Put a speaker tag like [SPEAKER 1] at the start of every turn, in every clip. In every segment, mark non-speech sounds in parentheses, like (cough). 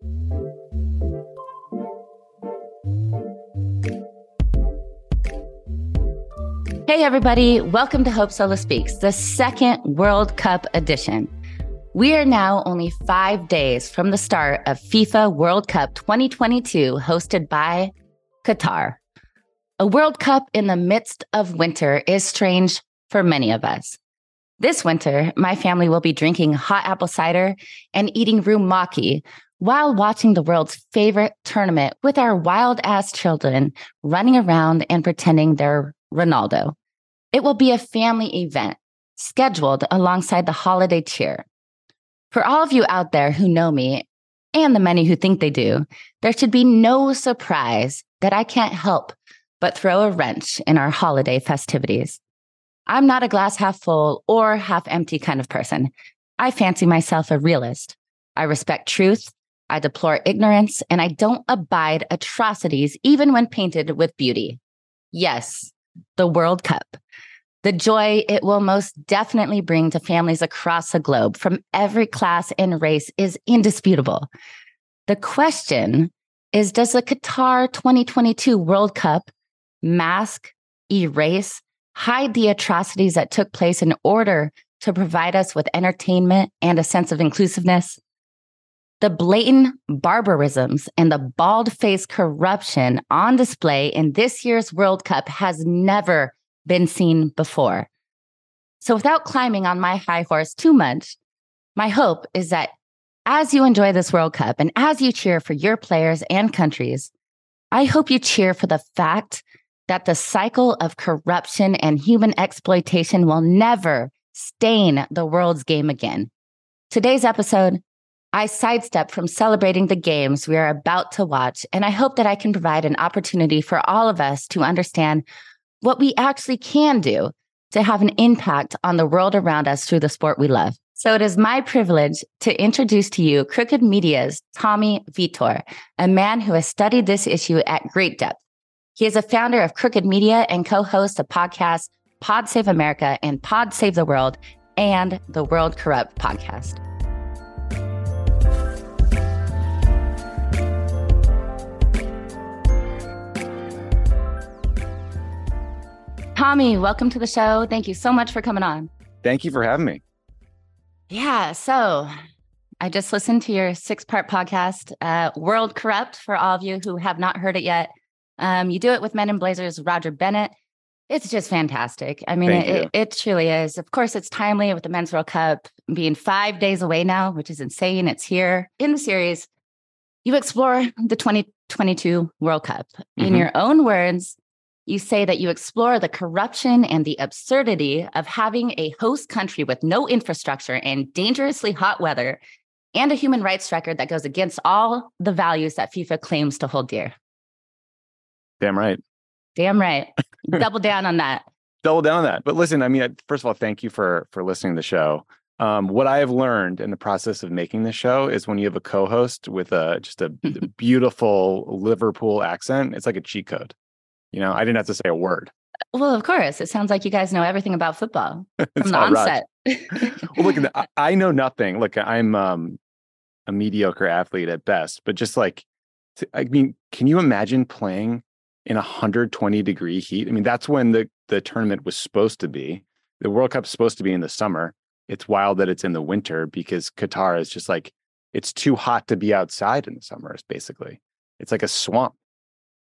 [SPEAKER 1] Hey, everybody. Welcome to Hope Solo Speaks, the second World Cup edition. We are now only five days from the start of FIFA World Cup 2022, hosted by Qatar. A World Cup in the midst of winter is strange for many of us. This winter, my family will be drinking hot apple cider and eating rumaki while watching the world's favorite tournament with our wild ass children running around and pretending they're Ronaldo. It will be a family event scheduled alongside the holiday cheer. For all of you out there who know me and the many who think they do, there should be no surprise that I can't help but throw a wrench in our holiday festivities. I'm not a glass half full or half empty kind of person. I fancy myself a realist. I respect truth. I deplore ignorance and I don't abide atrocities even when painted with beauty. Yes, the World Cup. The joy it will most definitely bring to families across the globe from every class and race is indisputable. The question is Does the Qatar 2022 World Cup mask, erase, hide the atrocities that took place in order to provide us with entertainment and a sense of inclusiveness? The blatant barbarisms and the bald faced corruption on display in this year's World Cup has never been seen before. So, without climbing on my high horse too much, my hope is that as you enjoy this World Cup and as you cheer for your players and countries, I hope you cheer for the fact that the cycle of corruption and human exploitation will never stain the world's game again. Today's episode, I sidestep from celebrating the games we are about to watch, and I hope that I can provide an opportunity for all of us to understand what we actually can do to have an impact on the world around us through the sport we love. So it is my privilege to introduce to you Crooked Media's Tommy Vietor, a man who has studied this issue at great depth. He is a founder of Crooked Media and co hosts the podcasts Pod Save America and Pod Save the World and the World Corrupt podcast. Tommy, welcome to the show. Thank you so much for coming on.
[SPEAKER 2] Thank you for having me.
[SPEAKER 1] Yeah. So I just listened to your six part podcast, uh, World Corrupt, for all of you who have not heard it yet. Um, you do it with Men in Blazers, Roger Bennett. It's just fantastic. I mean, it, it, it, truly is. Of course, it's timely with the Men's World Cup being five days away now, which is insane. It's here in the series. You explore the 2022 World Cup. Mm-hmm. In your own words, you say that you explore the corruption and the absurdity of having a host country with no infrastructure and dangerously hot weather and a human rights record that goes against all the values that FIFA claims to hold dear.
[SPEAKER 2] Damn right.
[SPEAKER 1] Damn right. (laughs) Double down on that.
[SPEAKER 2] Double down on that. But listen, I mean, first of all, thank you for for listening to the show. Um, what I have learned in the process of making the show is when you have a co-host with a just a (laughs) beautiful Liverpool accent, it's like a cheat code. You know, I didn't have to say a word.
[SPEAKER 1] Well, of course. It sounds like you guys know everything about football (laughs) from the onset. (laughs)
[SPEAKER 2] well, look, I know nothing. Look, I'm um, a mediocre athlete at best, but just like, I mean, can you imagine playing in 120 degree heat? I mean, that's when the the tournament was supposed to be. The World Cup's supposed to be in the summer. It's wild that it's in the winter because Qatar is just like it's too hot to be outside in the summer. It's basically it's like a swamp.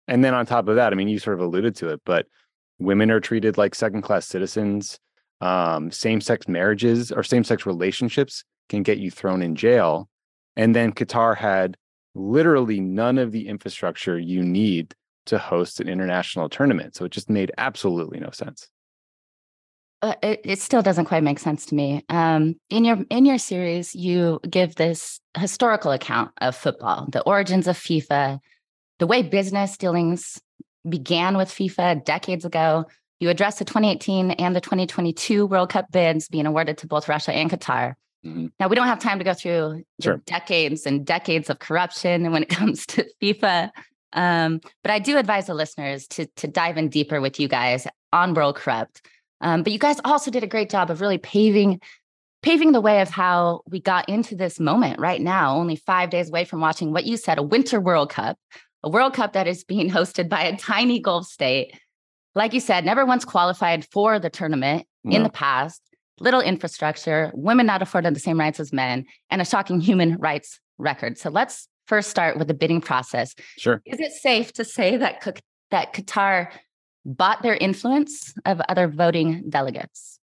[SPEAKER 2] And then on top of that, I mean, you sort of alluded to it, but women are treated like second class citizens. Um, same sex marriages or same sex relationships can get you thrown in jail. And then Qatar had literally none of the infrastructure you need to host an international tournament. So it just made absolutely no sense.
[SPEAKER 1] Uh, it, it, still doesn't quite make sense to me. Um, in your in your series, you give this historical account of football, the origins of FIFA, the way business dealings began with FIFA decades ago. You address the 2018 and the 2022 World Cup bids being awarded to both Russia and Qatar. Mm-hmm. Now, we don't have time to go through sure. decades and decades of corruption (laughs) when it comes to FIFA. Um, but I do advise the listeners to, to dive in deeper with you guys on World Corrupt. Um, but you guys also did a great job of really paving paving the way of how we got into this moment right now, only five days away from watching what you said a Winter World Cup, a World Cup that is being (laughs) hosted by a tiny Gulf state. Like you said, never once qualified for the tournament no. in the past, little infrastructure, women not afforded the same rights as men, and a shocking human rights record. So let's first start with the bidding process.
[SPEAKER 2] Sure.
[SPEAKER 1] Is it safe to say that that Qatar bought their influence of other voting delegates?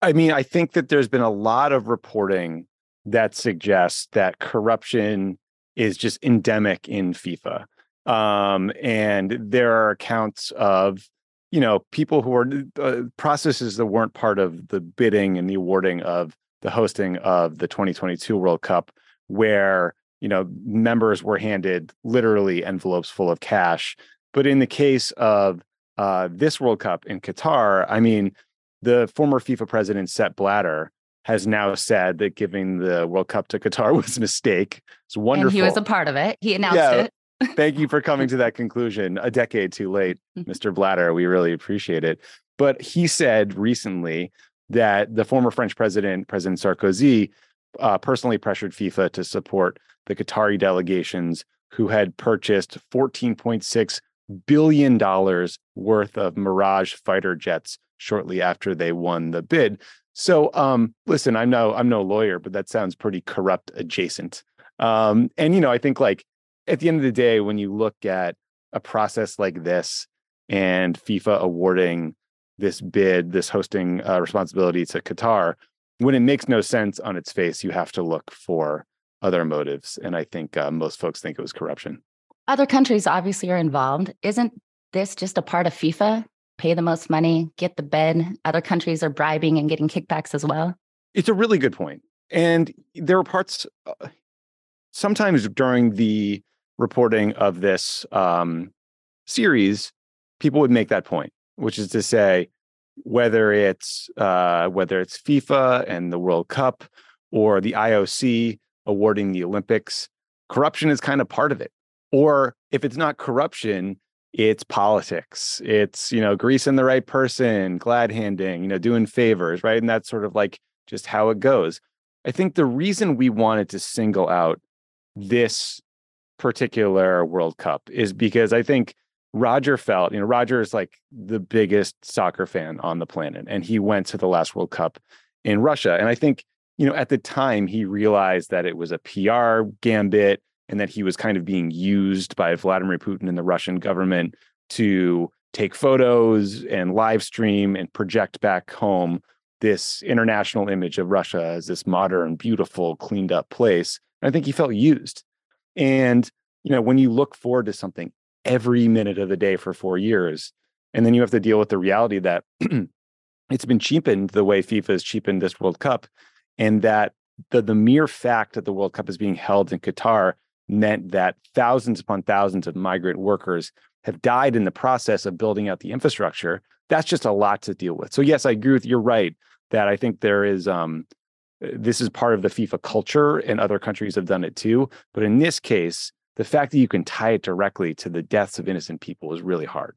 [SPEAKER 2] I mean, I think that there's been a lot of reporting that suggests that corruption is just endemic in FIFA. Um, and there are accounts of, you know, people who are uh, processes that weren't part of the bidding and the awarding of the hosting of the 2022 World Cup, where you know members were handed literally envelopes full of cash. But in the case of uh, this World Cup in Qatar, I mean, the former FIFA president Sepp Blatter has now said that giving the World Cup to Qatar (laughs) was a mistake. It's wonderful.
[SPEAKER 1] And he was a part of it. He announced yeah, it.
[SPEAKER 2] Thank you for coming to that conclusion a decade too late, Mr. Mm-hmm. Blatter. We really appreciate it. But he said recently that the former French president, President Sarkozy, uh, personally pressured FIFA to support the Qatari delegations who had purchased $14.6 billion worth of Mirage fighter jets shortly after they won the bid. So, um, listen, I'm no I'm no lawyer, but that sounds pretty corrupt adjacent. Um, and you know, I think like at the end of the day, when you look at a process like this and FIFA awarding this bid, this hosting uh, responsibility to Qatar, when it makes no sense on its face, you have to look for other motives. And I think uh, most folks think it was corruption.
[SPEAKER 1] Other countries obviously are involved. Isn't this just a part of FIFA? Pay the most money, get the bid. Other countries are bribing and getting kickbacks as well.
[SPEAKER 2] It's a really good point. And there are parts, uh, sometimes during the reporting of this um, series, people would make that point, which is to say, whether it's uh, whether it's FIFA and the World Cup or the IOC awarding the Olympics, corruption is kind of part of it. Or if it's not corruption, it's politics. It's you know greasing the right person, glad handing, you know, doing favors, right? And that's sort of like just how it goes. I think the reason we wanted to single out this particular World Cup is because I think Roger felt, you know, Roger is like the biggest soccer fan on the planet, and he went to the last World Cup in Russia. And I think, you know, at the time he realized that it was a PR gambit and that he was kind of being used by Vladimir Putin and the Russian government to take photos and live stream and project back home this international image of Russia as this modern, beautiful, cleaned up place. And I think he felt used. And you know, when you look forward to something every minute of the day for four years, and then you have to deal with the reality that (clears throat) it's been cheapened the way FIFA has cheapened this World Cup, and that the the mere fact that the World Cup is being held in Qatar meant that thousands upon thousands of migrant workers have died in the process of building out the infrastructure. That's just a lot to deal with. So yes, I agree with you're right that I think there is um, this is part of the FIFA culture, and other countries have done it too. But in this case, the fact that you can tie it directly to the deaths of innocent people is really hard.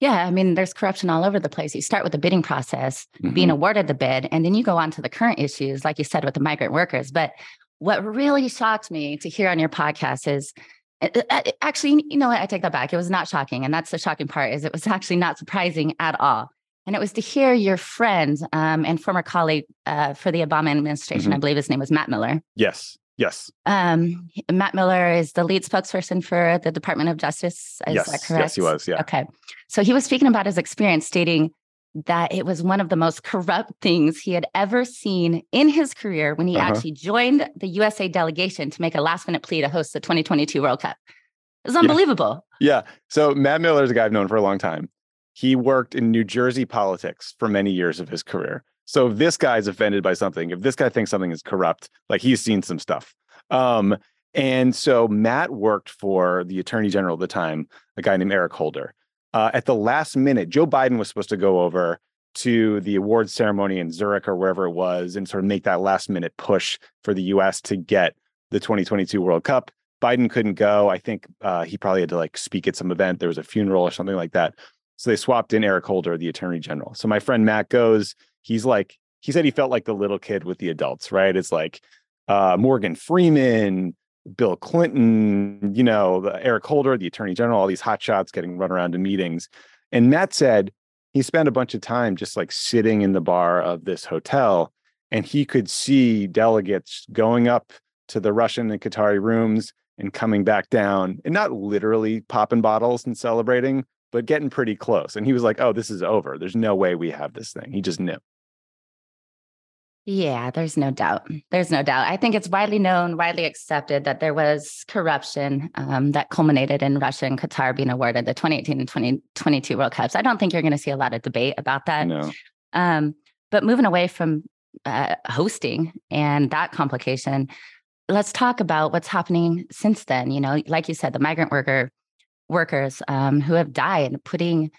[SPEAKER 1] Yeah, I mean, there's corruption all over the place. You start with the bidding process, mm-hmm. being awarded the bid, and then you go on to the current issues, like you said, with the migrant workers. But what really shocked me to hear on your podcast is uh, uh, actually, you know what? I take that back. It was not shocking. And that's the shocking part is it was (laughs) actually not surprising at all. And it was to hear your friend um, and former colleague uh, for the Obama administration, mm-hmm. I believe his name was Matt Miller.
[SPEAKER 2] Yes. Yes.
[SPEAKER 1] Um, Matt Miller is the lead spokesperson for the Department of Justice. Is
[SPEAKER 2] yes.
[SPEAKER 1] that correct?
[SPEAKER 2] Yes, he was. Yeah.
[SPEAKER 1] Okay. So he was speaking about his experience, stating that it was one of the most corrupt things he had ever seen in his career when he uh-huh. actually joined the USA delegation to make a last minute plea to host the 2022 World Cup. It was unbelievable.
[SPEAKER 2] Yeah. yeah. So Matt Miller is a guy I've known for a long time. He worked in New Jersey politics for many years of his career. So if this guy's offended by something, if this guy thinks something is corrupt, like he's seen some stuff. Um, and so Matt worked for the attorney general at the time, a guy named Eric Holder. Uh, at the last minute, Joe Biden was supposed to go over to the awards ceremony in Zurich or wherever it was and sort of make that last minute push for the US to get the 2022 World Cup. Biden couldn't go. I think uh, he probably had to like speak at some event. There was a funeral or something like that. So they swapped in Eric Holder, the attorney general. So my friend Matt goes, he's like he said he felt like the little kid with the adults, right? It's like uh, Morgan Freeman, Bill Clinton, you know, Eric Holder, the attorney general, all these hot shots getting run around to meetings. And Matt said he spent a bunch of time just like sitting in the bar of this hotel and he could see delegates going up to the Russian and Qatari rooms and coming back down and not literally popping bottles and celebrating, but getting pretty close. And he was like, oh, this is over. There's no way we have this thing. He just knew.
[SPEAKER 1] Yeah, there's no doubt. There's no doubt. I think it's widely known, widely accepted that there was corruption um, that culminated in Russia and Qatar being awarded the 2018 and 2022 World Cups. I don't think you're going to see a lot of debate about that.
[SPEAKER 2] No.
[SPEAKER 1] Um, but moving away from uh, hosting and that complication, let's talk about what's happening since then. You know, like you said, the migrant worker workers um, who have died putting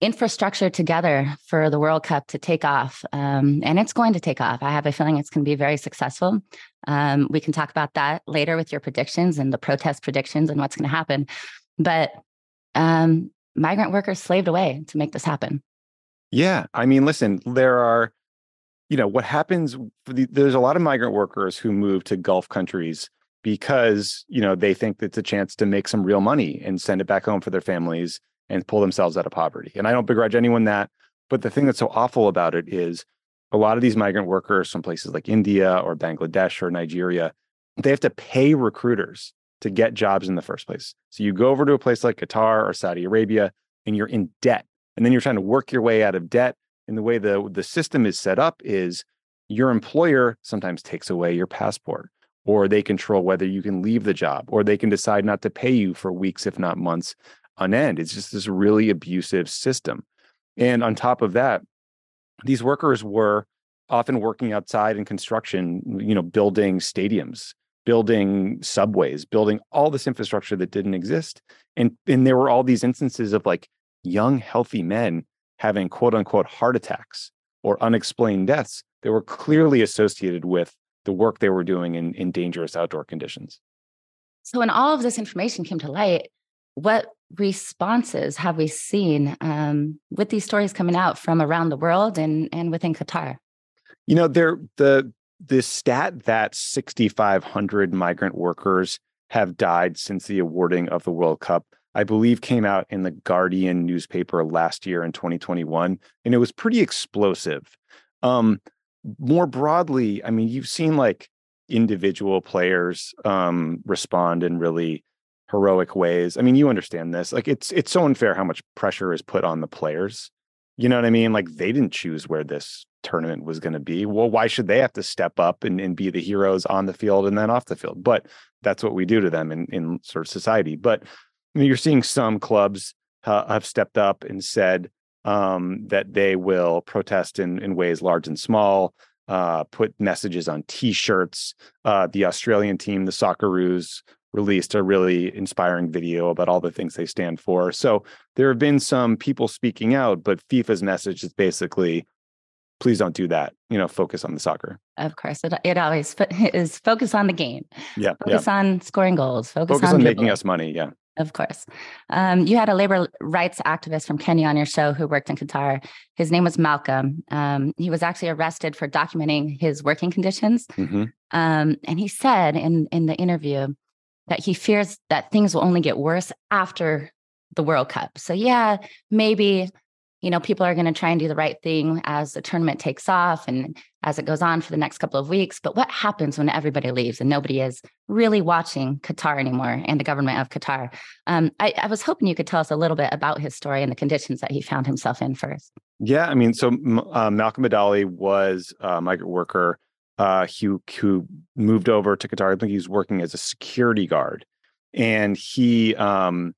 [SPEAKER 1] infrastructure together for the World Cup to take off. Um, and it's going to take off. I have a feeling it's going to be very successful. Um, we can talk about that later with your predictions and the protest predictions and what's going to happen. But um, migrant workers slaved away to make this happen.
[SPEAKER 2] Yeah. I mean, listen, there are, you know, what happens, the, there's a lot of migrant workers who move to Gulf countries because, you know, they think it's a chance to make some real money and send it back home for their families and pull themselves out of poverty. And I don't begrudge anyone that. But the thing that's so awful about it is a lot of these migrant workers from places like India or Bangladesh or Nigeria, they have to pay recruiters to get jobs in the first place. So you go over to a place like Qatar or Saudi Arabia and you're in debt. And then you're trying to work your way out of debt. And the way the, the system is set up is your employer sometimes takes away your passport or they control whether you can leave the job or they can decide not to pay you for weeks, if not months on end. It's just this really abusive system. And on top of that, these workers were often working outside in construction, you know, building stadiums, building subways, building all this infrastructure that didn't exist. And and there were all these instances of like young, healthy men having quote unquote heart attacks or unexplained deaths that were clearly associated with the work they were doing in, in dangerous outdoor conditions.
[SPEAKER 1] So when all of this information came to light, what responses have we seen um, with these stories coming out from around the world and and within Qatar?
[SPEAKER 2] You know, there the the stat that 6,500 migrant workers have died since the awarding of the World Cup, I believe, came out in the Guardian newspaper last year in 2021, and it was pretty explosive. Um, more broadly, I mean, you've seen like individual players um, respond in really heroic ways. I mean, you understand this. Like it's it's so unfair how much pressure is put on the players. You know what I mean? Like they didn't choose where this tournament was going to be. Well, why should they have to step up and, and be the heroes on the field and then off the field? But that's what we do to them in, in sort of society. But mean, you're seeing some clubs uh, have stepped up and said um, that they will protest in, in ways large and small, uh, put messages on T-shirts. Uh, the Australian team, the Socceroos, released a really inspiring video about all the things they stand for. So there have been some people speaking out, but FIFA's message is basically, please don't do that. You know, focus on the soccer.
[SPEAKER 1] Of course, it, it always (laughs) is focus on the game.
[SPEAKER 2] Yeah,
[SPEAKER 1] focus
[SPEAKER 2] yeah.
[SPEAKER 1] on scoring goals. Focus,
[SPEAKER 2] focus on, on making us money. Yeah.
[SPEAKER 1] Of course. Um, you had a labor rights activist from Kenya on your show who worked in Qatar. His name was Malcolm. Um, he was actually arrested for documenting his working conditions. Mm-hmm. Um, and he said in, in the interview that he fears that things will only get worse after the World Cup. So, yeah, maybe, you know, people are going to try and do the right thing as the tournament takes off and as it goes on for the next couple of weeks. But what happens when everybody leaves and nobody is really watching Qatar anymore and the government of Qatar? Um, I, I was hoping you could tell us a little bit about his story and the conditions that he found himself in first.
[SPEAKER 2] Yeah, I mean, so uh, Malcolm Bidali was a migrant worker uh, who who moved over to Qatar. I think he was working as a security guard, and he um,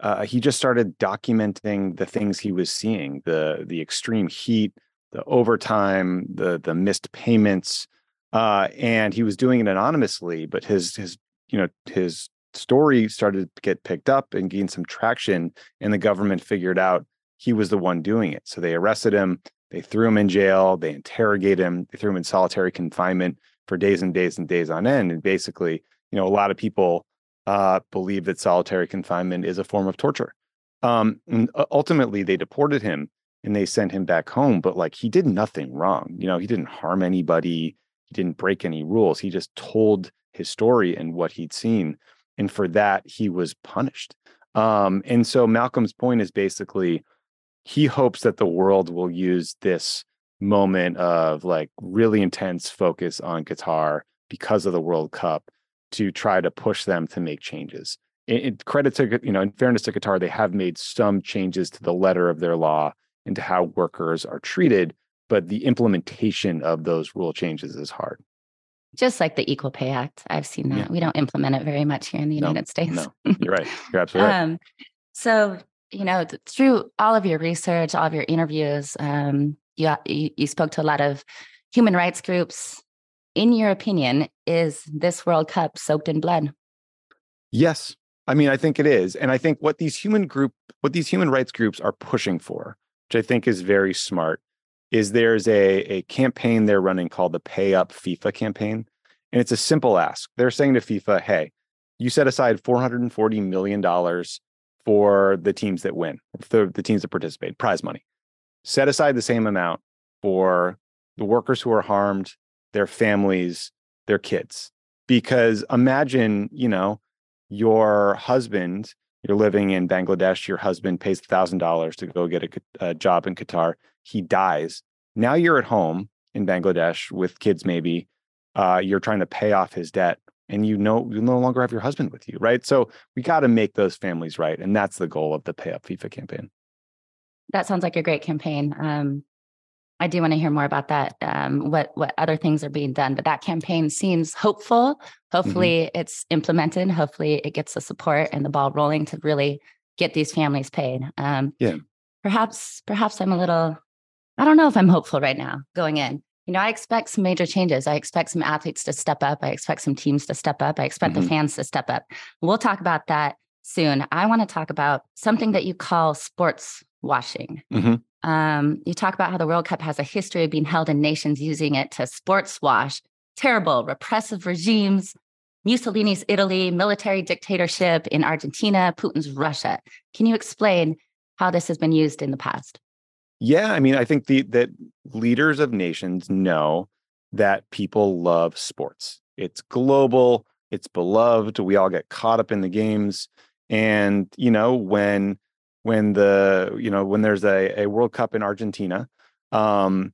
[SPEAKER 2] uh, he just started documenting the things he was seeing the the extreme heat, the overtime, the the missed payments, uh, and he was doing it anonymously. But his his you know his story started to get picked up and gain some traction, and the government figured out he was the one doing it. So they arrested him they threw him in jail. They interrogated him. They threw him in solitary confinement for days and days and days on end. And basically, you know, a lot of people uh, believe that solitary confinement is a form of torture. Um, and ultimately, they deported him. and they sent him back home. But like he did nothing wrong. You know, he didn't harm anybody. He didn't break any rules. He just told his story and what he'd seen. And for that, he was punished. Um, and so Malcolm's point is basically he hopes that the world will use this moment of like really intense focus on Qatar because of the World Cup to try to push them to make changes. In, credit to you know, in fairness to Qatar, they have made some changes to the letter of their law into how workers are treated, but the implementation of those rule changes is hard.
[SPEAKER 1] Just like the Equal Pay Act, I've seen that. Yeah. We don't implement it very much here in the United
[SPEAKER 2] no,
[SPEAKER 1] States.
[SPEAKER 2] No, you're right. You're (laughs) absolutely right. Um,
[SPEAKER 1] so, you know, through all of your research, all of your interviews, um, you, you spoke to a lot of human rights groups. In your opinion, is this World Cup soaked in blood?
[SPEAKER 2] Yes. I mean, I think it is. And I think what these human group, what these human rights groups are pushing for, which I think is very smart, is there's a, a campaign they're running called the Pay Up FIFA campaign. And it's a simple ask. They're saying to FIFA, hey, you set aside $440 million for the teams that win, the, the teams that participate, prize money set aside the same amount for the workers who are harmed, their families, their kids. Because imagine, you know, your husband, you're living in Bangladesh, your husband pays $1,000 to go get a, a, job in Qatar. He dies. Now you're at home in Bangladesh with kids, maybe. Uh, you're trying to pay off his debt and you know you no longer have your husband with you, right? So we got to make those families right. And that's the goal of the Pay Up FIFA campaign
[SPEAKER 1] that sounds like a great campaign. Um, I do want to hear more about that. Um, what what other things are being done? But that campaign seems hopeful. Mm-hmm. Hopefully, mm-hmm. it's implemented. Hopefully, it gets the support and the ball rolling to really get these families paid. Um,
[SPEAKER 2] yeah.
[SPEAKER 1] Perhaps, perhaps I'm a little. I don't know if I'm hopeful right now going in. You know, I expect some major changes. I expect some athletes to step up. I expect some teams to step up. I expect mm-hmm. the fans to step up. We'll talk about that soon. I want to talk about something that you call sports washing. Mm-hmm. Um, you talk about how the World Cup has a history of being held in nations using it to sports wash terrible repressive regimes, Mussolini's Italy, military dictatorship in Argentina, Putin's Russia. Can you explain how this has been used in the past?
[SPEAKER 2] Yeah, I mean, I think the that leaders of nations know that people love sports. It's global, it's beloved. We all get caught up in the games. And, you know, when when the you know when there's a, a World Cup in Argentina, um,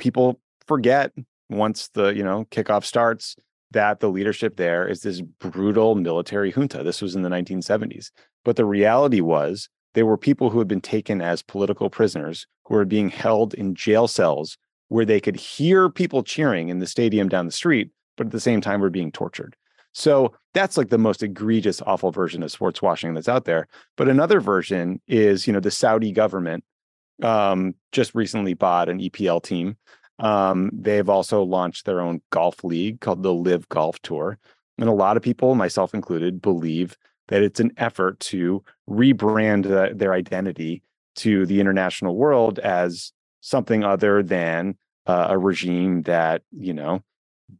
[SPEAKER 2] people forget once the you know kickoff starts that the leadership there is this brutal military junta. This was in the 1970s, but the reality was there were people who had been taken as political prisoners who were being held in jail cells where they could hear people cheering in the stadium down the street, but at the same time were being tortured. So that's like the most egregious, awful version of sports washing that's out there. But another version is, you know, the Saudi government um, just recently bought an EPL team. Um, they've also launched their own golf league called the LIV Golf Tour. And a lot of people, myself included, believe that it's an effort to rebrand uh, their identity to the international world as something other than uh, a regime that, you know,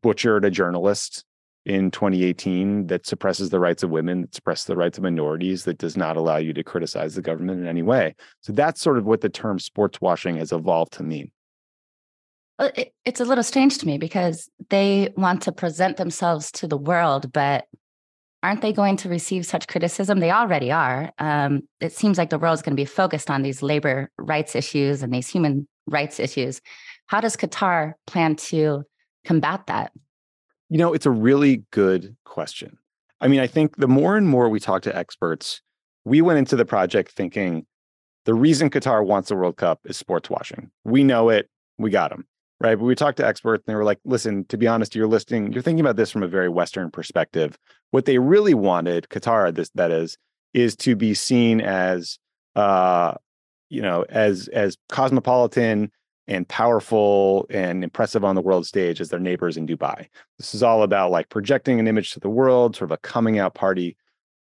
[SPEAKER 2] butchered a journalist in 2018 that suppresses the rights of women, that suppresses the rights of minorities, that does not allow you to criticize the government in any way. So that's sort of what the term sports washing has evolved to mean.
[SPEAKER 1] It's a little strange to me because they want to present themselves to the world, but aren't they going to receive such criticism? They already are. Um, it seems like the world is going to be focused on these labor rights issues and these human rights issues. How does Qatar plan to combat that?
[SPEAKER 2] You know, it's a really good question. I mean, I think the more and more we talk to experts, we went into the project thinking the reason Qatar wants the World Cup is sports washing. We know it, we got them, right? But we talked to experts and they were like, listen, to be honest, you're listening, you're thinking about this from a very Western perspective. What they really wanted, Qatar, this that is, is to be seen as uh, you know, as as cosmopolitan and powerful and impressive on the world stage as their neighbors in Dubai. This is all about like projecting an image to the world, sort of a coming out party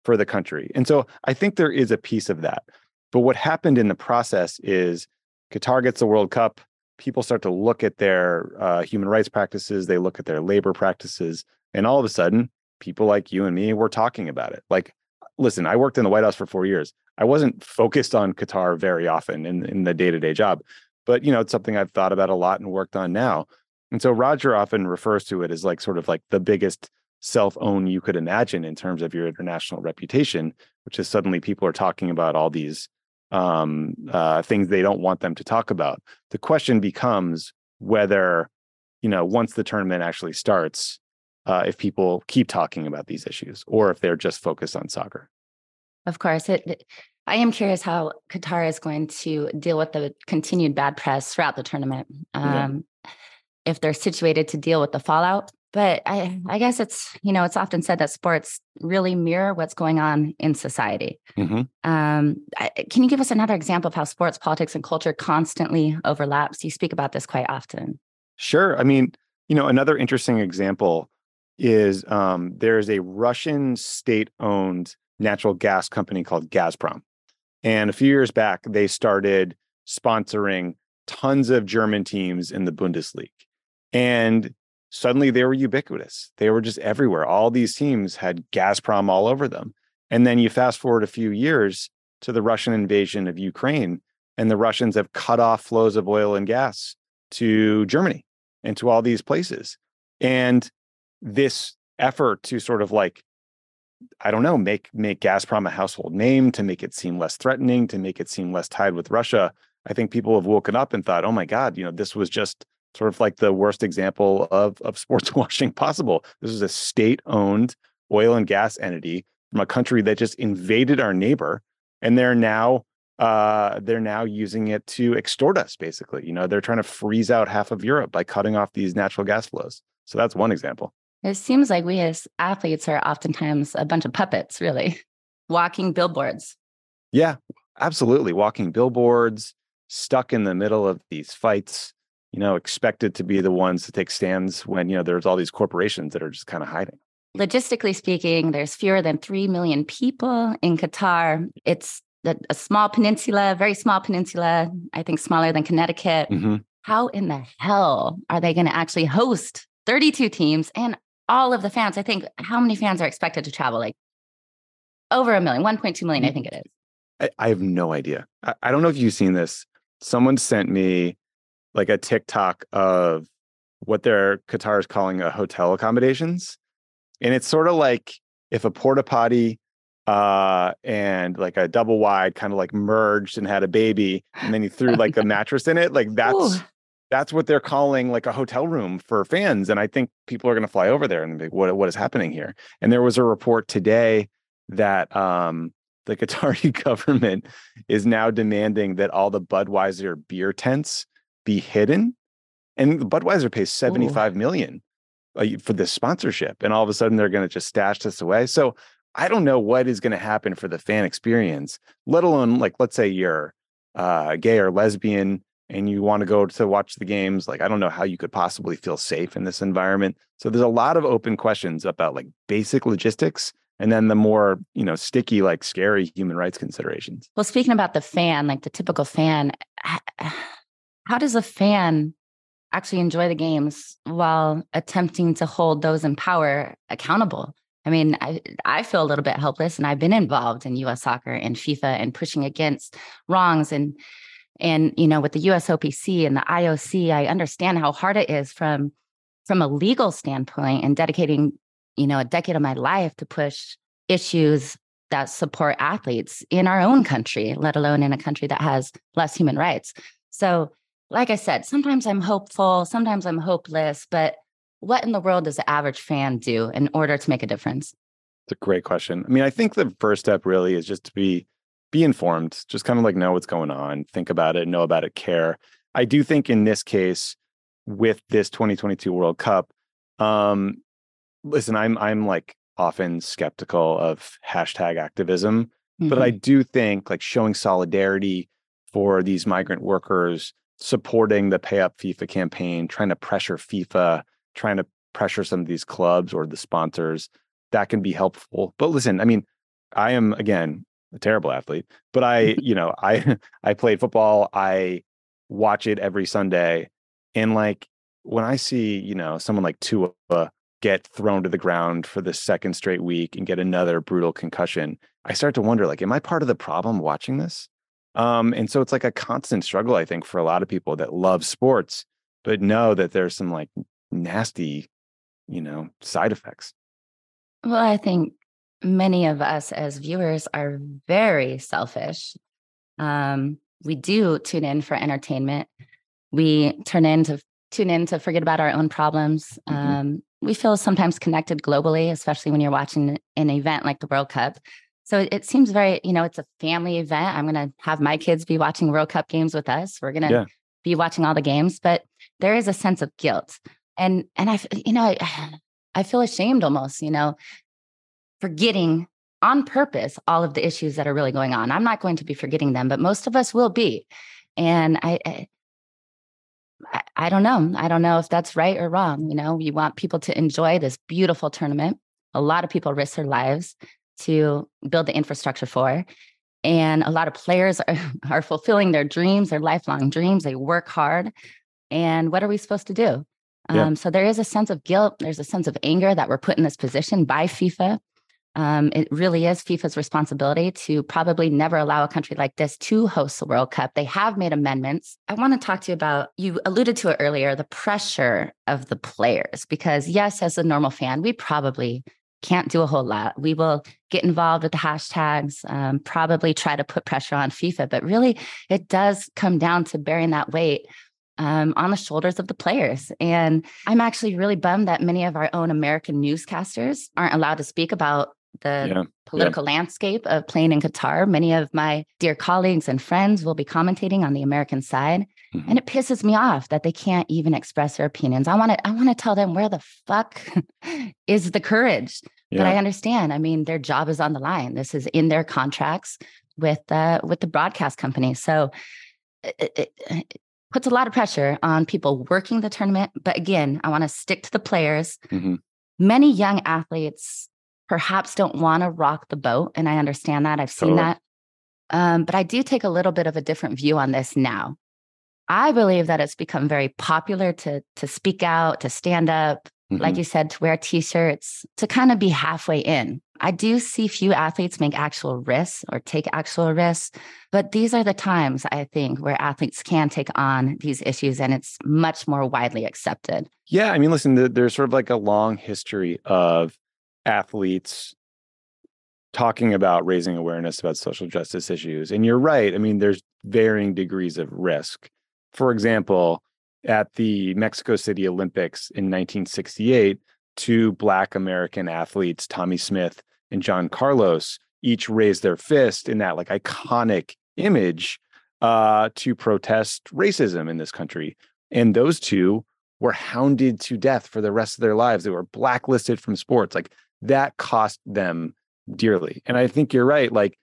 [SPEAKER 2] for the country. And so I think there is a piece of that. But what happened in the process is Qatar gets the World Cup. People start to look at their uh, human rights practices, they look at their labor practices, and all of a sudden, people like you and me were talking about it. Like listen, I worked in the White House for four years. I wasn't focused on Qatar very often in, in the day to day job, but you know, it's something I've thought about a lot and worked on now. And so Roger often refers to it as like sort of like the biggest self own you could imagine in terms of your international reputation, which is suddenly people are talking about all these um, uh, things they don't want them to talk about. The question becomes whether, you know, once the tournament actually starts, uh, if people keep talking about these issues or if they're just focused on soccer.
[SPEAKER 1] Of course, it, I am curious how Qatar is going to deal with the continued bad press throughout the tournament. Um, yeah. If they're situated to deal with the fallout, but I, I guess it's you know it's often said that sports really mirror what's going on in society. Mm-hmm. Um, I, can you give us another example of how sports, politics, and culture constantly overlaps? You speak about this quite often.
[SPEAKER 2] Sure. I mean, you know, another interesting example is um, there's a Russian state-owned natural gas company called Gazprom. And a few years back, they started sponsoring tons of German teams in the Bundesliga. And suddenly they were ubiquitous. They were just everywhere. All these teams had Gazprom all over them. And then you fast forward a few years to the Russian invasion of Ukraine, and the Russians have cut off flows of oil and gas to Germany and to all these places. And this effort to sort of like I don't know, make make Gazprom a household name to make it seem less threatening, to make it seem less tied with Russia. I think people have woken up and thought, oh my God, you know, this was just sort of like the worst example of of (laughs) sports washing possible. This is a state-owned oil and gas entity from a country that just invaded our neighbor, and they're now uh, they're now using it to extort us. Basically, you know, they're trying to freeze out half of Europe by cutting off these natural gas flows. So that's one example.
[SPEAKER 1] It seems like we as athletes are oftentimes a bunch of puppets, really, walking billboards.
[SPEAKER 2] Yeah, absolutely. Walking billboards, stuck in the middle of these fights, you know, expected to be the ones to take stands when, you know, there's all these corporations that are just kind of hiding.
[SPEAKER 1] Logistically speaking, there's fewer than 3 million people in Qatar. It's a, small peninsula, very small peninsula, I think smaller than Connecticut. Mm-hmm. How in the hell are they going to actually host 32 teams and all of the fans. I think how many fans are expected to travel? Like over a million, 1.2 million, I think it is.
[SPEAKER 2] I, I have no idea. I, I, don't know if you've seen this. Someone sent me like a TikTok of what their Qatar is calling a hotel accommodations. And it's sort of like if a porta potty uh, and like a double wide kind of like merged and had a baby, and then you threw (laughs) like a mattress in it. Like that's Ooh that's what they're calling like a hotel room for fans. And I think people are going to fly over there and be, what what is happening here? And there was a report today that um, the (laughs) Qatari government is now demanding that all the Budweiser beer tents be hidden. And Budweiser pays seventy five million uh, for this sponsorship. And all of a sudden they're going to just stash this away. So I don't know what is going to happen for the fan experience, let alone like, let's say you're uh, gay or lesbian and you want to go to watch the games like i don't know how you could possibly feel safe in this environment so there's a lot of open questions about like basic logistics and then the more you know sticky like scary human rights considerations
[SPEAKER 1] well speaking about the fan like the typical fan how does a fan actually enjoy the games while attempting to hold those in power accountable I mean, I, I feel a little bit helpless, and I've been involved in U.S. soccer and FIFA and pushing against wrongs and and you know with the USOPC and the IOC I understand how hard it is from from a legal standpoint and dedicating you know a decade of my life to push issues that support athletes in our own country let alone in a country that has less human rights. So like I said sometimes I'm hopeful sometimes I'm hopeless but what in the world does the average fan do in order to make a difference?
[SPEAKER 2] It's a great question. I mean I think the first step really is just to be be informed, just kind of like know what's going on, think about it, know about it, care. I do think in this case, with this 2022 World Cup, um, listen, I'm I'm like often skeptical of hashtag activism, mm-hmm. but I mm-hmm. do think like showing solidarity for these migrant workers, supporting the Pay Up FIFA campaign, trying to pressure FIFA, trying to pressure some of these clubs or the sponsors, that can be helpful. But listen, I mean, I am again a terrible athlete, but I, (laughs) you know, I (laughs) I played football. I watch it every Sunday, and like when I see, you know, someone like Tua get thrown to the ground for the second straight week and get another brutal concussion, I start to wonder, like, am I part of the problem watching this? Um, and so it's like a constant struggle, I think, for a lot of people that love sports, but know that there's some like nasty, you know, side effects.
[SPEAKER 1] Well, I think many of us as viewers are very selfish. Um, we do tune in for entertainment. We turn in to tune in to forget about our own problems. Mm-hmm. Um, we feel sometimes connected globally, especially when you're watching an event like the World Cup. So it, seems very, you know, it's a family event. I'm going to have my kids be watching World Cup games with us. We're going to yeah. be watching all the games, but there is a sense of guilt. And and I you know, I, (sighs) I feel ashamed almost, you know, forgetting on purpose all of the issues that are really going on. I'm not going to be forgetting them, but most of us will be. And I, I, I don't know. I don't know if that's right or wrong. You know, you want people to enjoy this beautiful tournament. A lot of people risk their lives to build the infrastructure for. And a lot of players are, (laughs) are fulfilling their dreams, their lifelong dreams. They work hard. And what are we supposed to do? Yeah. Um, so there is a sense of guilt. There's a sense of anger that we're put in this position by FIFA. Um, it really is FIFA's responsibility to probably never allow a country like this to host the World Cup. They have made amendments. I want to talk to you about, you alluded to it earlier, the pressure of the players. Because, yes, as a normal fan, we probably can't do a whole lot. We will get involved with the hashtags, um, probably try to put pressure on FIFA, but really it does come down to bearing that weight um, on the shoulders of the players. And I'm actually really bummed that many of our own American newscasters aren't allowed to speak about the yeah, political yeah. landscape of playing in Qatar. Many of my dear colleagues and friends will be commentating on the American side. Mm-hmm. And it pisses me off that they can't even express their opinions. I want to I want to tell them where the fuck (laughs) is the courage yeah. But I understand. I mean, their job is on the line. This is in their contracts with uh, with the broadcast company. So it, it, it, puts a lot of pressure on people working the tournament. But again, I want to stick to the players. Mm-hmm. Many young athletes perhaps don't want to rock the boat, and I understand that. I've seen totally. that. Um, but I do take a little bit of a different view on this now. I believe that it's become very popular to to speak out, to stand up, Mm-hmm. Like you said, to wear t shirts, to kind of be halfway in. I do see few athletes make actual risks or take actual risks, but these are the times I think where athletes can take on these issues and it's much more widely accepted.
[SPEAKER 2] Yeah. I mean, listen, there's sort of like a long history of athletes talking about raising awareness about social justice issues. And you're right. I mean, there's varying degrees of risk. For example, at the Mexico City Olympics in 1968, two Black American athletes, Tommie Smith and John Carlos, each raised their fist in that like iconic image uh, to protest racism in this country. And those two were hounded to death for the rest of their lives. They were blacklisted from sports. Like that cost them dearly. And I think you're right. Like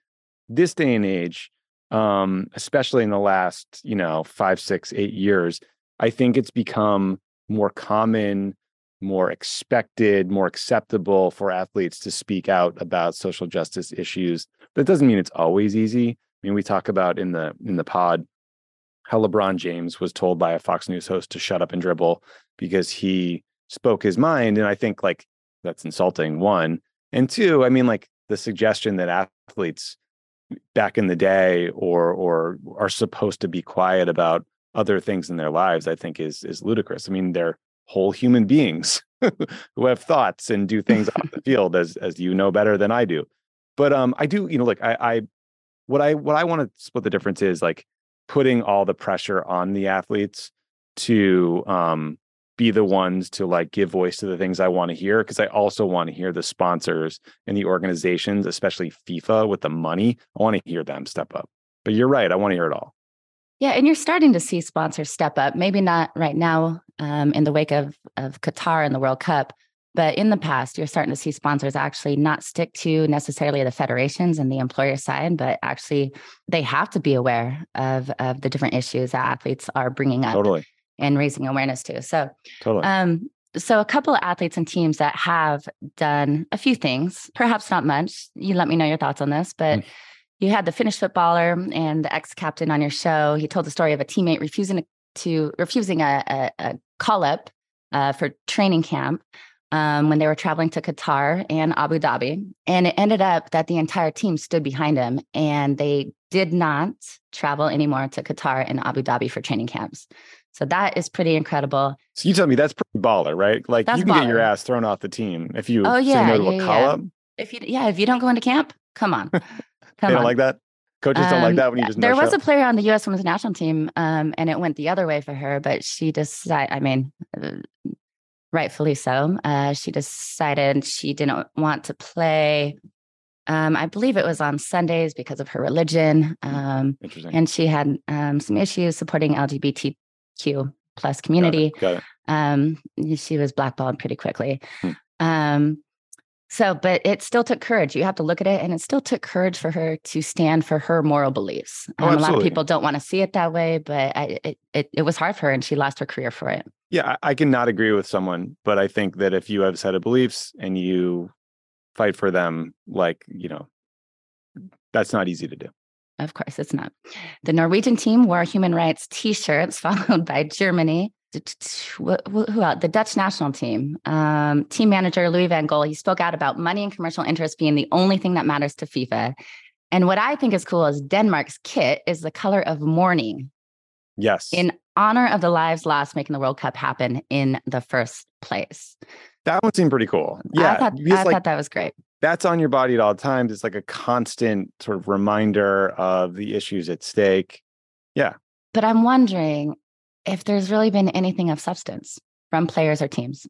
[SPEAKER 2] this day and age, um, especially in the last, you know, five, six, eight years, I think it's become more common, more expected, more acceptable for athletes to speak out about social justice issues. That doesn't mean it's always easy. I mean, we talk about in the in the pod how LeBron James was told by a Fox News host to shut up and dribble because he spoke his mind. And I think like that's insulting, one. And two, I mean, like the suggestion that athletes back in the day or or are supposed to be quiet about other things in their lives, I think is is ludicrous. I mean, they're whole human beings (laughs) who have thoughts and do things off the (laughs) field, as as you know better than I do. But um, I do, you know, like I, I what I what I want to split the difference is like putting all the pressure on the athletes to um be the ones to like give voice to the things I want to hear because I also want to hear the sponsors and the organizations, especially FIFA with the money. I want to hear them step up. But you're right, I want to hear it all.
[SPEAKER 1] Yeah, and you're starting to see sponsors step up. Maybe not right now um, in the wake of of Qatar and the World Cup, but in the past, you're starting to see sponsors actually not stick to necessarily the federations and the employer side, but actually they have to be aware of of the different issues that athletes are bringing up
[SPEAKER 2] totally.
[SPEAKER 1] And raising awareness to. So,
[SPEAKER 2] totally.
[SPEAKER 1] Um, so a couple of athletes and teams that have done a few things, perhaps not much. You let me know your thoughts on this, but. Mm you had the Finnish footballer and the ex-captain on your show. He told the story of a teammate refusing to, refusing a, a, a call up uh, for training camp um, when they were traveling to Qatar and Abu Dhabi. And it ended up that the entire team stood behind him and they did not travel anymore to Qatar and Abu Dhabi for training camps. So that is pretty incredible.
[SPEAKER 2] So you tell me that's pretty baller, right? Like
[SPEAKER 1] That's
[SPEAKER 2] you can get your ass thrown off the team if you
[SPEAKER 1] Oh,
[SPEAKER 2] say
[SPEAKER 1] yeah,
[SPEAKER 2] no to a
[SPEAKER 1] yeah,
[SPEAKER 2] call
[SPEAKER 1] yeah.
[SPEAKER 2] up.
[SPEAKER 1] If you, yeah, if you don't go into camp, come on, (laughs)
[SPEAKER 2] They don't
[SPEAKER 1] on.
[SPEAKER 2] like that. Coaches don't like
[SPEAKER 1] Um,
[SPEAKER 2] that when you just
[SPEAKER 1] there was
[SPEAKER 2] show.
[SPEAKER 1] a player on the U.S. women's national team, um, and it went the other way for her, but she decided. I mean, uh, rightfully so. Uh, she decided she didn't want to play. Um, I believe it was on Sundays because of her religion, um,
[SPEAKER 2] Interesting.
[SPEAKER 1] and she had um, some issues supporting LGBTQ plus
[SPEAKER 2] Got it,
[SPEAKER 1] community.
[SPEAKER 2] Got it.
[SPEAKER 1] Um, she was blackballed pretty quickly.
[SPEAKER 2] Hmm.
[SPEAKER 1] Um, so, but it still took courage. You have to look at it, and it still took courage for her to stand for her moral beliefs.
[SPEAKER 2] Oh,
[SPEAKER 1] Um, a lot of people don't want to see it that way, but I, it, it it was hard for her, and she lost her career for it.
[SPEAKER 2] Yeah, I, I can not agree with someone, but I think that if you have a set of beliefs and you fight for them, like, you know, that's not easy to do.
[SPEAKER 1] Of course, it's not. The Norwegian team wore human rights T-shirts, (laughs) followed by Germany. D- t- t- wh- wh- Who else? The Dutch national team. Um, team manager Louis van Gaal. He spoke out about money and commercial interests being the only thing that matters to FIFA. And what I think is cool is Denmark's kit is the color of mourning
[SPEAKER 2] Yes.
[SPEAKER 1] in honor of the lives lost making the World Cup happen in the first place.
[SPEAKER 2] that one seemed pretty cool. Yeah.
[SPEAKER 1] I thought, I
[SPEAKER 2] like
[SPEAKER 1] thought that was great.
[SPEAKER 2] That's on your body at all times. It's like a constant sort of reminder of the issues at stake. Yeah.
[SPEAKER 1] But I'm wondering if there's really been anything of substance from players or teams.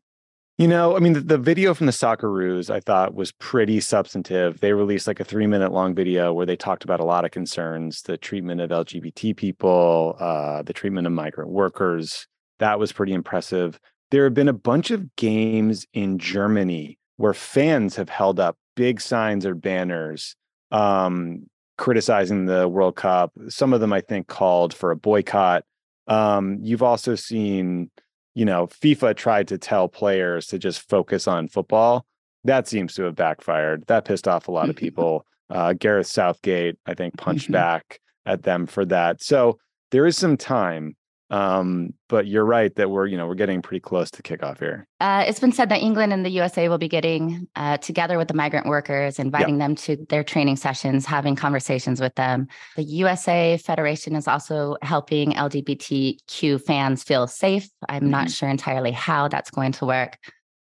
[SPEAKER 2] You know, I mean, the, the video from the Socceroos I thought was pretty substantive. They released like a three minute long video where they talked about a lot of concerns the treatment of LGBT people, uh, the treatment of migrant workers. That was pretty impressive. There have been a bunch of games in Germany where fans have held up big signs or banners um, criticizing the World Cup. Some of them, I think, called for a boycott. Um, you've also seen you know, FIFA tried to tell players to just focus on football. That seems to have backfired. That pissed off a lot of (laughs) people. Uh, Gareth Southgate, I think, punched (laughs) back at them for that. So there is some time. Um, but you're right that we're, you know, we're getting pretty close to kickoff here.
[SPEAKER 1] Uh, it's been said that England and the USA will be getting uh, together with the migrant workers, inviting them to their training sessions, having conversations with them. The USA Federation is also helping LGBTQ fans feel safe. I'm not sure entirely how that's going to work.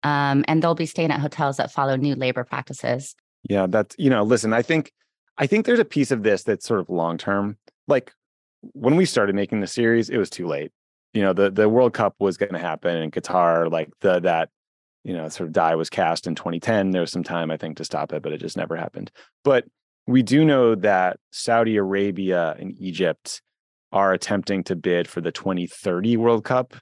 [SPEAKER 1] Um, and they'll be staying at hotels that follow new labor practices.
[SPEAKER 2] Yeah, that's you know, listen, I think I think there's a piece of this that's sort of long term. Like when we started making the series, it was too late. You know, the the World Cup was going to happen in Qatar. Like the that you know sort of die was cast in 2010. There was some time I think to stop it, but it just never happened. But we do know that Saudi Arabia and Egypt are attempting to bid for the 2030 World Cup,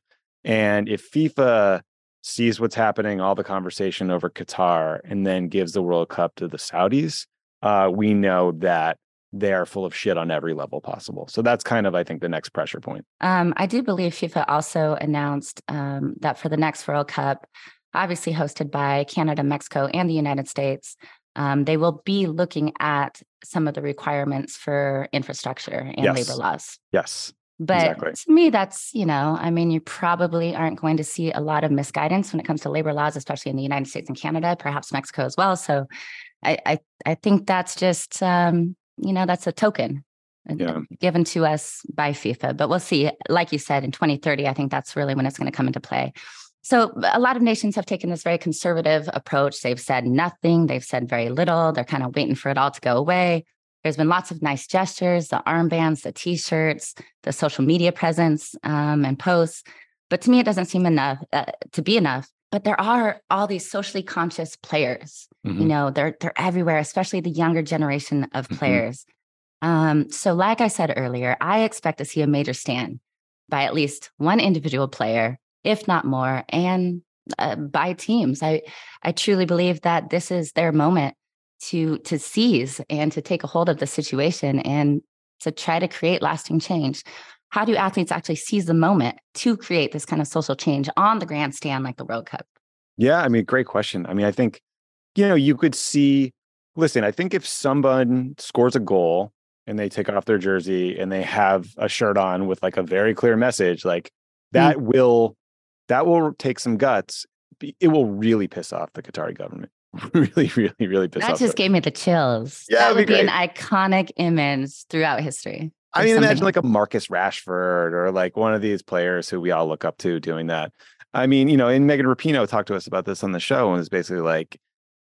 [SPEAKER 2] and if FIFA sees what's happening, all the conversation over Qatar, and then gives the World Cup to the Saudis, uh, we know that they are full of shit on every level possible. So that's kind of, I think, the next pressure point.
[SPEAKER 1] Um, I do believe FIFA also announced um, that for the next World Cup, obviously hosted by Canada, Mexico, and the United States, um, they will be looking at some of the requirements for infrastructure and
[SPEAKER 2] Yes.
[SPEAKER 1] labor laws.
[SPEAKER 2] Yes.
[SPEAKER 1] But
[SPEAKER 2] Exactly.
[SPEAKER 1] to me, that's, you know, I mean, you probably aren't going to see a lot of misguidance when it comes to labor laws, especially in the United States and Canada, perhaps Mexico as well. So I, I, I think that's just, um, you know, that's a token
[SPEAKER 2] Yeah.
[SPEAKER 1] given to us by FIFA. But we'll see. Like you said, in 2030, I think that's really when it's going to come into play. So a lot of nations have taken this very conservative approach. They've said nothing, they've said very little. They're kind of waiting for it all to go away. There's been lots of nice gestures, the armbands, the t-shirts, the social media presence um, and posts. But to me, it doesn't seem enough uh, to be enough. But there are all these socially conscious players. You
[SPEAKER 2] Mhm.
[SPEAKER 1] know, they're they're everywhere, especially the younger generation of
[SPEAKER 2] Mhm.
[SPEAKER 1] players. Um, so, like I said earlier, I expect to see a major stand by at least one individual player, if not more, and uh, by teams. I I truly believe that this is their moment to to seize and to take a hold of the situation and to try to create lasting change. How do athletes actually seize the moment to create this kind of social change on the grandstand like the World Cup?
[SPEAKER 2] Yeah, I mean, great question. I mean, I think, you know, you could see, listen, I think if someone scores a goal and they take off their jersey and they have a shirt on with like a very clear message, like hmm. that will that will take some guts it will really piss off the Qatari government. (laughs) really, really, really piss
[SPEAKER 1] that
[SPEAKER 2] off.
[SPEAKER 1] just gave me the chills.
[SPEAKER 2] Yeah,
[SPEAKER 1] that
[SPEAKER 2] it'd be
[SPEAKER 1] be, an iconic image throughout history.
[SPEAKER 2] I mean, imagine like a Marcus Rashford or like one of these players who we all look up to doing that. I mean, you know, and Megan Rapinoe talked to us about this on the show and was basically like,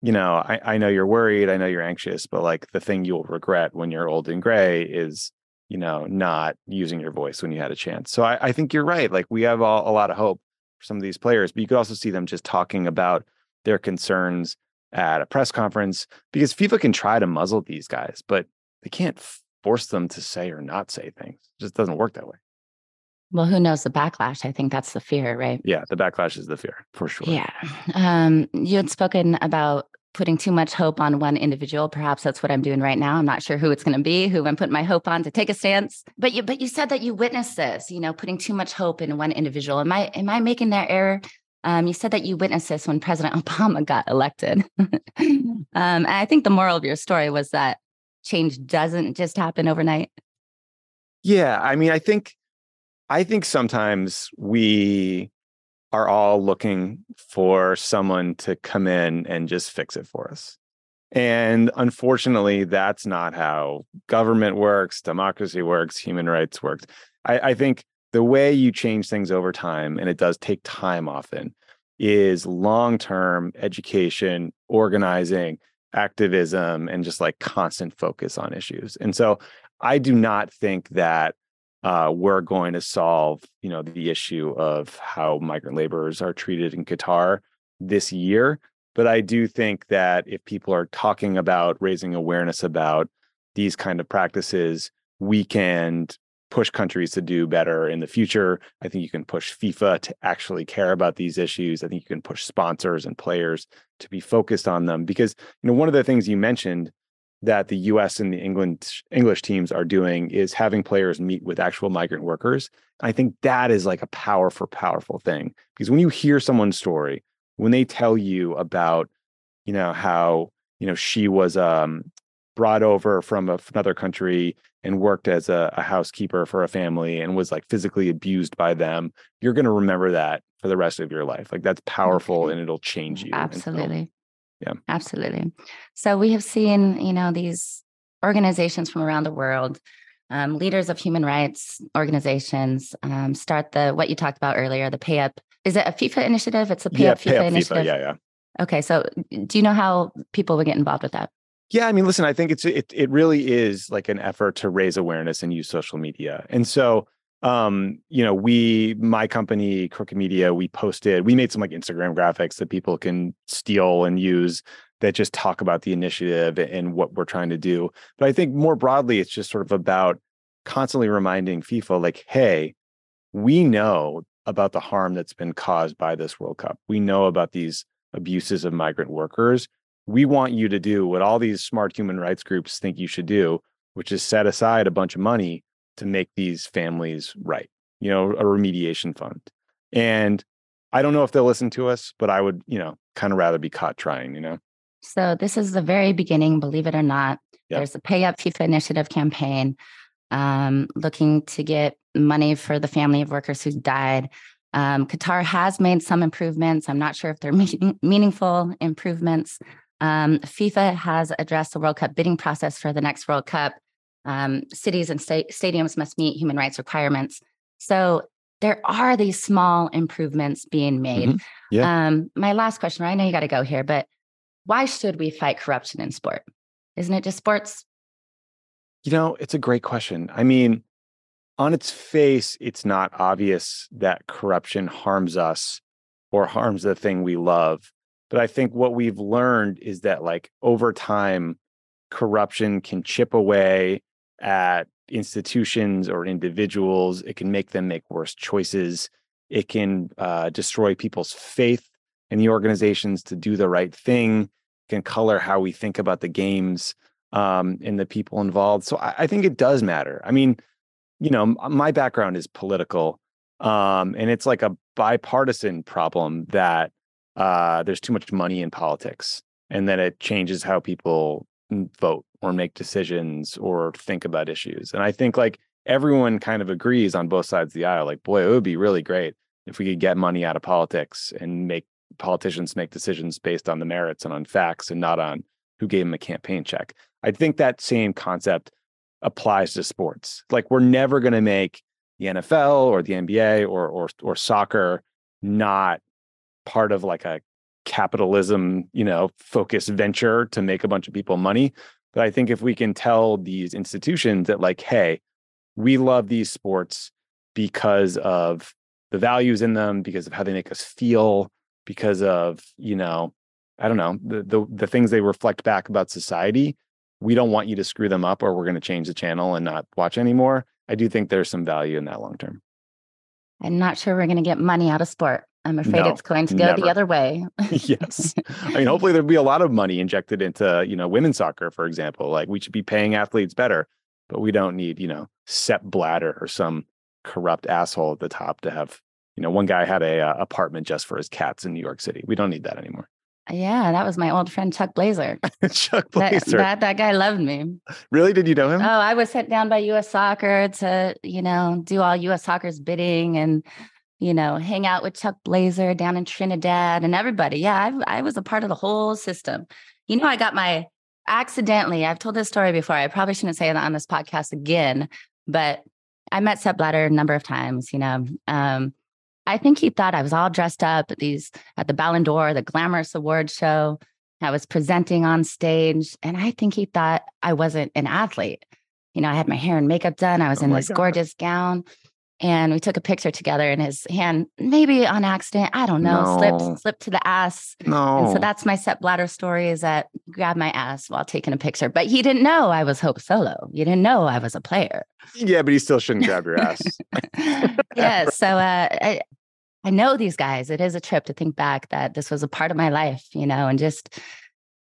[SPEAKER 2] you know, I, I know you're worried, I know you're anxious, but like the thing you'll regret when you're old and gray is, you know, not using your voice when you had a chance. So I, I think you're right. Like we have all, a lot of hope for some of these players, but you could also see them just talking about their concerns at a press conference because FIFA can try to muzzle these guys, but they can't force them to say or not say things. It just doesn't work that way.
[SPEAKER 1] well, who knows the backlash? I think that's the fear, right?
[SPEAKER 2] Yeah, the backlash is the fear for sure.
[SPEAKER 1] Yeah. Um, you had spoken about putting too much hope on one individual. Perhaps that's what I'm doing right now. I'm not sure who it's going to be, who I'm putting my hope on to take a stance. But you, but you said that you witnessed this. You know, putting too much hope in one individual. Am I am I making that error? Um, you said that you witnessed this when President (laughs) Obama got elected. (laughs) um, I think the moral of your story was that change doesn't just happen overnight.
[SPEAKER 2] Yeah, I mean, I think I think sometimes we are all looking for someone to come in and just fix it for us. And unfortunately, that's not how government works, democracy works, human rights works. I, I think the way you change things over time, and it does take time often, is long term education, organizing, activism, and just like constant focus on issues. And so I do not think that uh, we're going to solve, you know, the issue of how migrant laborers are treated in Qatar this year. But I do think that if people are talking about raising awareness about these kind of practices, we can push countries to do better in the future. I think you can push FIFA to actually care about these issues. I think you can push sponsors and players to be focused on them because you know one of the things you mentioned that the US and the England English teams are doing is having players meet with actual migrant workers. I think that is like a powerful powerful thing because when you hear someone's story, when they tell you about you know how you know she was um brought over from another country and worked as a, a housekeeper for a family and was like physically abused by them you're going to remember that for the rest of your life like that's powerful and it'll change you And so-
[SPEAKER 1] Absolutely.
[SPEAKER 2] yeah.
[SPEAKER 1] Absolutely. So we have seen, you know, these organizations from around the world, um, leaders of human rights organizations, um, start the what you talked about earlier, the pay up. Is it a FIFA initiative? It's a pay
[SPEAKER 2] yeah
[SPEAKER 1] up
[SPEAKER 2] pay
[SPEAKER 1] FIFA
[SPEAKER 2] up
[SPEAKER 1] initiative.
[SPEAKER 2] FIFA, yeah yeah
[SPEAKER 1] Okay. So do you know how people would get involved with that?
[SPEAKER 2] Yeah, I mean, listen, I think it's it it really is like an effort to raise awareness and use social media. And so um, you know, we my company, Crooked Media, we posted, we made some like Instagram graphics that people can steal and use that just talk about the initiative and what we're trying to do. But I think more broadly, it's just sort of about constantly reminding FIFA, like, hey, we know about the harm that's been caused by this World Cup. We know about these abuses of migrant workers we want you to do what all these smart human rights groups think you should do, which is set aside a bunch of money to make these families right, you know, a remediation fund. And I don't know if they'll listen to us, but I would, you know, kind of rather be caught trying, you know?
[SPEAKER 1] So this is the very beginning, believe it or not.
[SPEAKER 2] Yeah.
[SPEAKER 1] There's a Pay Up FIFA initiative campaign um, looking to get money for the family of workers who died. Um, Qatar has made some improvements. I'm not sure if they're (laughs) meaning, meaningful improvements. Um, FIFA has addressed the World Cup bidding process for the next World Cup. Um, cities and sta- stadiums must meet human rights requirements. So there are these small improvements being made.
[SPEAKER 2] Mhm. Yeah.
[SPEAKER 1] Um, my last question, right? I know you got to go here, but why should we fight corruption in sport? Isn't it just sports?
[SPEAKER 2] You know, it's a great question. I mean, on its face, it's not obvious that corruption harms us or harms the thing we love. But I think what we've learned is that, like, over time, corruption can chip away at institutions or individuals. It can make them make worse choices. It can uh, destroy people's faith in the organizations to do the right thing. Can color how we think about the games um, and the people involved. So I, I think it does matter. I mean, you know, m- my background is political, um, and it's like a bipartisan problem that uh, there's too much money in politics, and then it changes how people vote or make decisions or think about issues. And I think like everyone kind of agrees on both sides of the aisle. Like, boy, it would be really great if we could get money out of politics and make politicians make decisions based on the merits and on facts and not on who gave them a campaign check. I think that same concept applies to sports. Like we're never going to make the NFL or the NBA or or or soccer not part of like a capitalism, you know, focused venture to make a bunch of people money. But I think if we can tell these institutions that like, hey, we love these sports because of the values in them, because of how they make us feel, because of, you know, I don't know, the the, the things they reflect back about society. We don't want you to screw them up or we're going to change the channel and not watch anymore. I do think there's some value in that long term.
[SPEAKER 1] I'm not sure we're going to get money out of sport. I'm afraid no, it's going to go never. the other way. (laughs)
[SPEAKER 2] yes. I mean, hopefully there'll be a lot of money injected into, you know, women's soccer, for example. Like we should be paying athletes better, but we don't need, you know, Sepp Blatter or some corrupt asshole at the top to have, you know, one guy had a uh, apartment just for his cats in New York City. We don't need that anymore.
[SPEAKER 1] Yeah, that was my old friend Chuck Blazer. (laughs)
[SPEAKER 2] Chuck Blazer.
[SPEAKER 1] That, that, that guy loved me.
[SPEAKER 2] Really? Did you know him?
[SPEAKER 1] Oh, I was sent down by U.S. Soccer to, you know, do all U.S. Soccer's bidding and, you know, hang out with Chuck Blazer down in Trinidad and everybody. Yeah, I, I was a part of the whole system. You know, I got my accidentally. I've told this story before. I probably shouldn't say it on this podcast again, but I met Sepp Blatter a number of times. You know, um, I think he thought I was all dressed up at these at the Ballon d'Or, the glamorous award show. I was presenting on stage, and I think he thought I wasn't an athlete. You know, I had my hair and makeup done. I was oh in this God. gorgeous gown, and we took a picture together. And his hand, maybe on accident, I don't know, no. slipped slipped to the ass.
[SPEAKER 2] No,
[SPEAKER 1] and so that's my Sepp Blatter story: is that grabbed my ass while taking a picture. But he didn't know I was Hope Solo. You didn't know I was a player.
[SPEAKER 2] Yeah, but he still shouldn't grab your ass. (laughs)
[SPEAKER 1] yeah. So uh, I, I know these guys. It is a trip to think back that this was a part of my life, you know, and just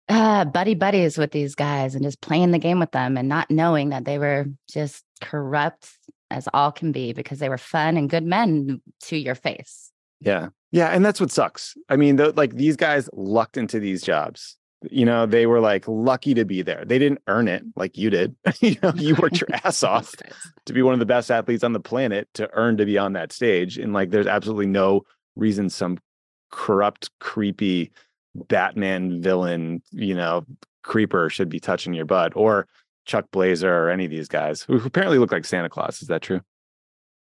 [SPEAKER 1] uh, buddy buddies with these guys and just playing the game with them and not knowing that they were just corrupt as all can be because they were fun and good men to your face.
[SPEAKER 2] Yeah. Yeah. And that's what sucks. I mean, the, like these guys lucked into these jobs you know they were like lucky to be there they didn't earn it like you did (laughs) you know you worked your (laughs) ass off to be one of the best athletes on the planet to earn to be on that stage and like there's absolutely no reason some corrupt creepy batman villain you know creeper should be touching your butt or chuck blazer or any of these guys who apparently look like santa claus is that true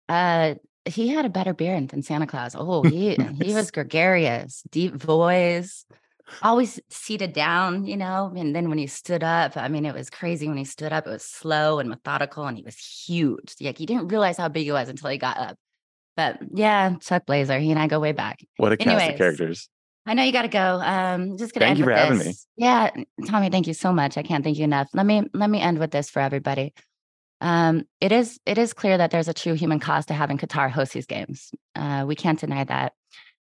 [SPEAKER 1] uh he had a better beard than santa claus oh (laughs) he he was gregarious deep voice always seated down, you know. And then when he stood up, I mean, it was crazy when he stood up. It was slow and methodical, and he was huge. Like he didn't realize how big he was until he got up. But yeah, Chuck Blazer, he and I go way back.
[SPEAKER 2] What a Anyways, cast of characters.
[SPEAKER 1] I know you got to go. Um, just gonna
[SPEAKER 2] thank you for
[SPEAKER 1] this.
[SPEAKER 2] having me.
[SPEAKER 1] Yeah, Tommy, thank you so much. I can't thank you enough. Let me let me end with this for everybody. Um, it is it is clear that there's a true human cost to having Qatar host these games. Uh, we can't deny that.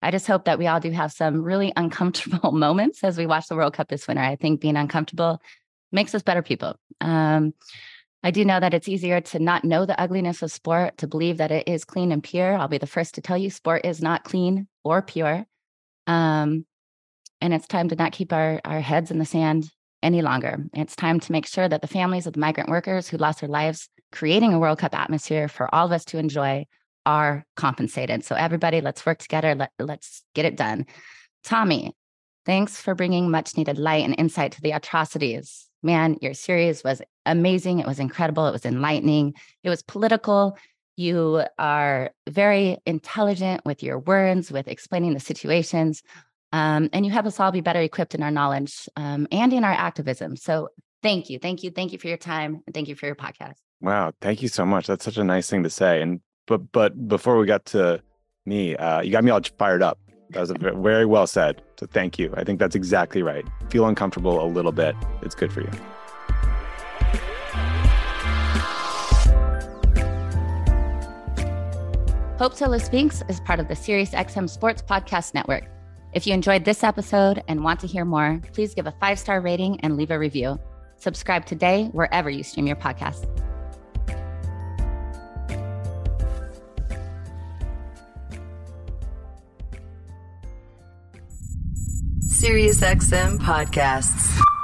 [SPEAKER 1] I just hope that we all do have some really (laughs) uncomfortable moments as we watch the World Cup this winter. I think being uncomfortable makes us better people. Um, I do know that it's easier to not know the ugliness of sport, to believe that it is clean and pure. I'll be the first to tell you sport is not clean or pure. Um, and it's time to not keep our, our heads in the sand any longer. It's time to make sure that the families of the migrant workers who lost their lives creating a World Cup atmosphere for all of us to enjoy are compensated. So everybody, let's work together. Let, let's get it done. Tommy, thanks for bringing much needed light and insight to the atrocities. Man, your series was amazing. It was incredible. It was enlightening. It was political. You are very intelligent with your words, with explaining the situations. Um, and you help us all be better equipped in our knowledge um, and in our activism. So thank you. Thank you. Thank you for your time. And thank you for your podcast.
[SPEAKER 2] Wow. Thank you so much. That's such a nice thing to say. And but but before we got to me, uh, you got me all fired up. That was very well said. So thank you. I think that's exactly right. Feel uncomfortable a little bit. It's good for you.
[SPEAKER 1] Hope Solo Speaks is part of the SiriusXM Sports Podcast Network. If you enjoyed this episode and want to hear more, please give a five star rating and leave a review. Subscribe today wherever you stream your podcasts.
[SPEAKER 3] SiriusXM podcasts.